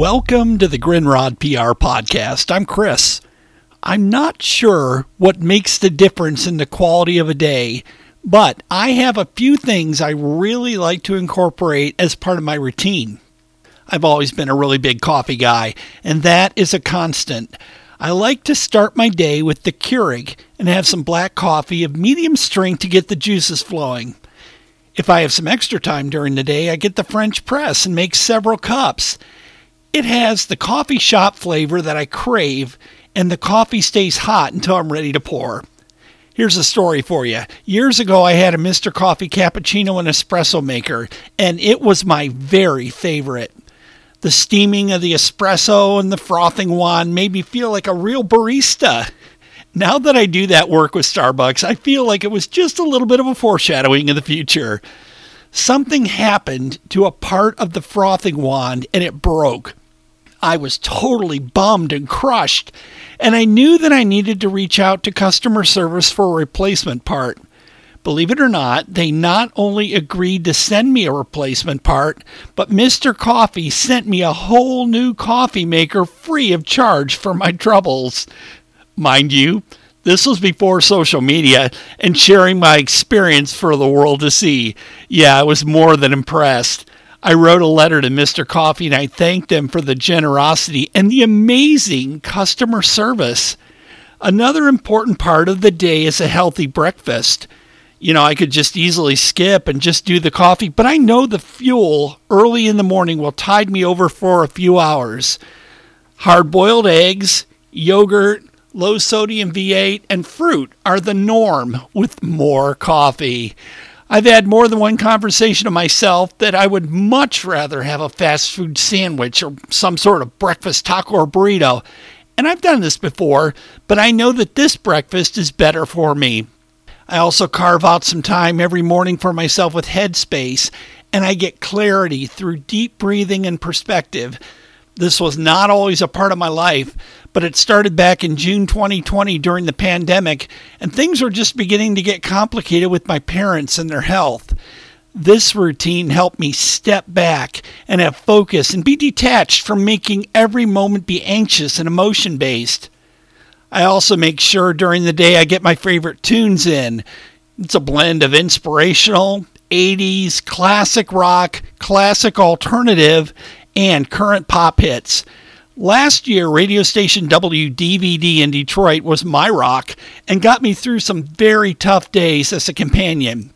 Welcome to the Grindrod PR podcast. I'm Chris. I'm not sure what makes the difference in the quality of a day, but I have a few things I really like to incorporate as part of my routine. I've always been a really big coffee guy, and that is a constant. I like to start my day with the Keurig and have some black coffee of medium strength to get the juices flowing. If I have some extra time during the day, I get the French press and make several cups. It has the coffee shop flavor that I crave, and the coffee stays hot until I'm ready to pour. Here's a story for you. Years ago, I had a Mr. Coffee cappuccino and espresso maker, and it was my very favorite. The steaming of the espresso and the frothing wand made me feel like a real barista. Now that I do that work with Starbucks, I feel like it was just a little bit of a foreshadowing of the future. Something happened to a part of the frothing wand and it broke. I was totally bummed and crushed, and I knew that I needed to reach out to customer service for a replacement part. Believe it or not, they not only agreed to send me a replacement part, but Mr. Coffee sent me a whole new coffee maker free of charge for my troubles. Mind you, this was before social media and sharing my experience for the world to see. Yeah, I was more than impressed. I wrote a letter to Mr. Coffee and I thanked them for the generosity and the amazing customer service. Another important part of the day is a healthy breakfast. You know, I could just easily skip and just do the coffee, but I know the fuel early in the morning will tide me over for a few hours. Hard boiled eggs, yogurt, low sodium V8, and fruit are the norm with more coffee. I've had more than one conversation to myself that I would much rather have a fast food sandwich or some sort of breakfast taco or burrito. And I've done this before, but I know that this breakfast is better for me. I also carve out some time every morning for myself with Headspace, and I get clarity through deep breathing and perspective. This was not always a part of my life, but it started back in June 2020 during the pandemic, and things were just beginning to get complicated with my parents and their health. This routine helped me step back and have focus and be detached from making every moment be anxious and emotion based. I also make sure during the day I get my favorite tunes in. It's a blend of inspirational, 80s, classic rock, classic alternative, and current pop hits. Last year, radio station WDVD in Detroit was my rock and got me through some very tough days as a companion.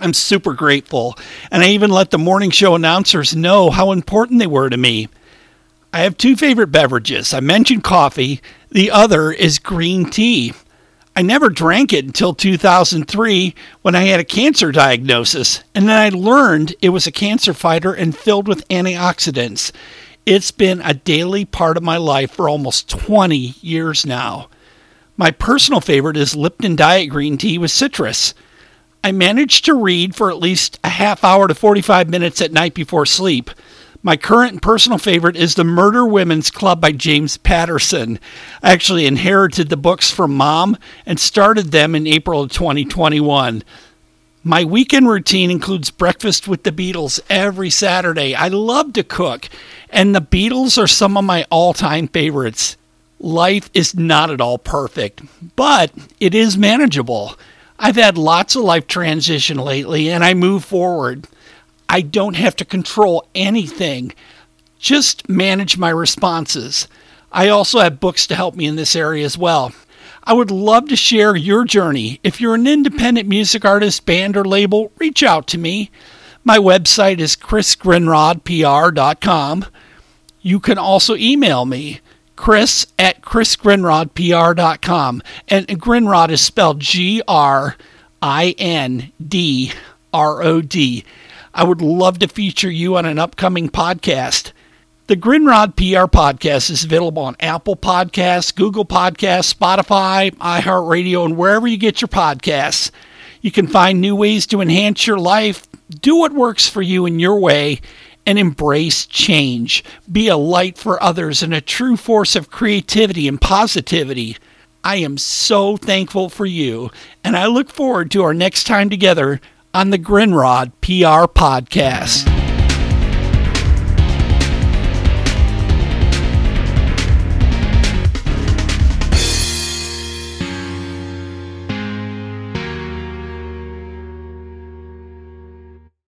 I'm super grateful, and I even let the morning show announcers know how important they were to me. I have two favorite beverages. I mentioned coffee, the other is green tea. I never drank it until 2003 when I had a cancer diagnosis, and then I learned it was a cancer fighter and filled with antioxidants. It's been a daily part of my life for almost 20 years now. My personal favorite is Lipton Diet Green Tea with citrus. I manage to read for at least a half hour to 45 minutes at night before sleep. My current and personal favorite is The Murder Women's Club by James Patterson. I actually inherited the books from mom and started them in April of 2021. My weekend routine includes breakfast with the Beatles every Saturday. I love to cook, and the Beatles are some of my all time favorites. Life is not at all perfect, but it is manageable. I've had lots of life transition lately, and I move forward. I don't have to control anything, just manage my responses. I also have books to help me in this area as well. I would love to share your journey. If you're an independent music artist, band, or label, reach out to me. My website is chrisgrindrodpr.com. You can also email me, chris at chrisgrindrodpr.com. And Grindrod is spelled G R I N D R O D. I would love to feature you on an upcoming podcast. The Grindrod PR podcast is available on Apple Podcasts, Google Podcasts, Spotify, iHeartRadio, and wherever you get your podcasts. You can find new ways to enhance your life, do what works for you in your way, and embrace change. Be a light for others and a true force of creativity and positivity. I am so thankful for you, and I look forward to our next time together on the Grindrod PR Podcast.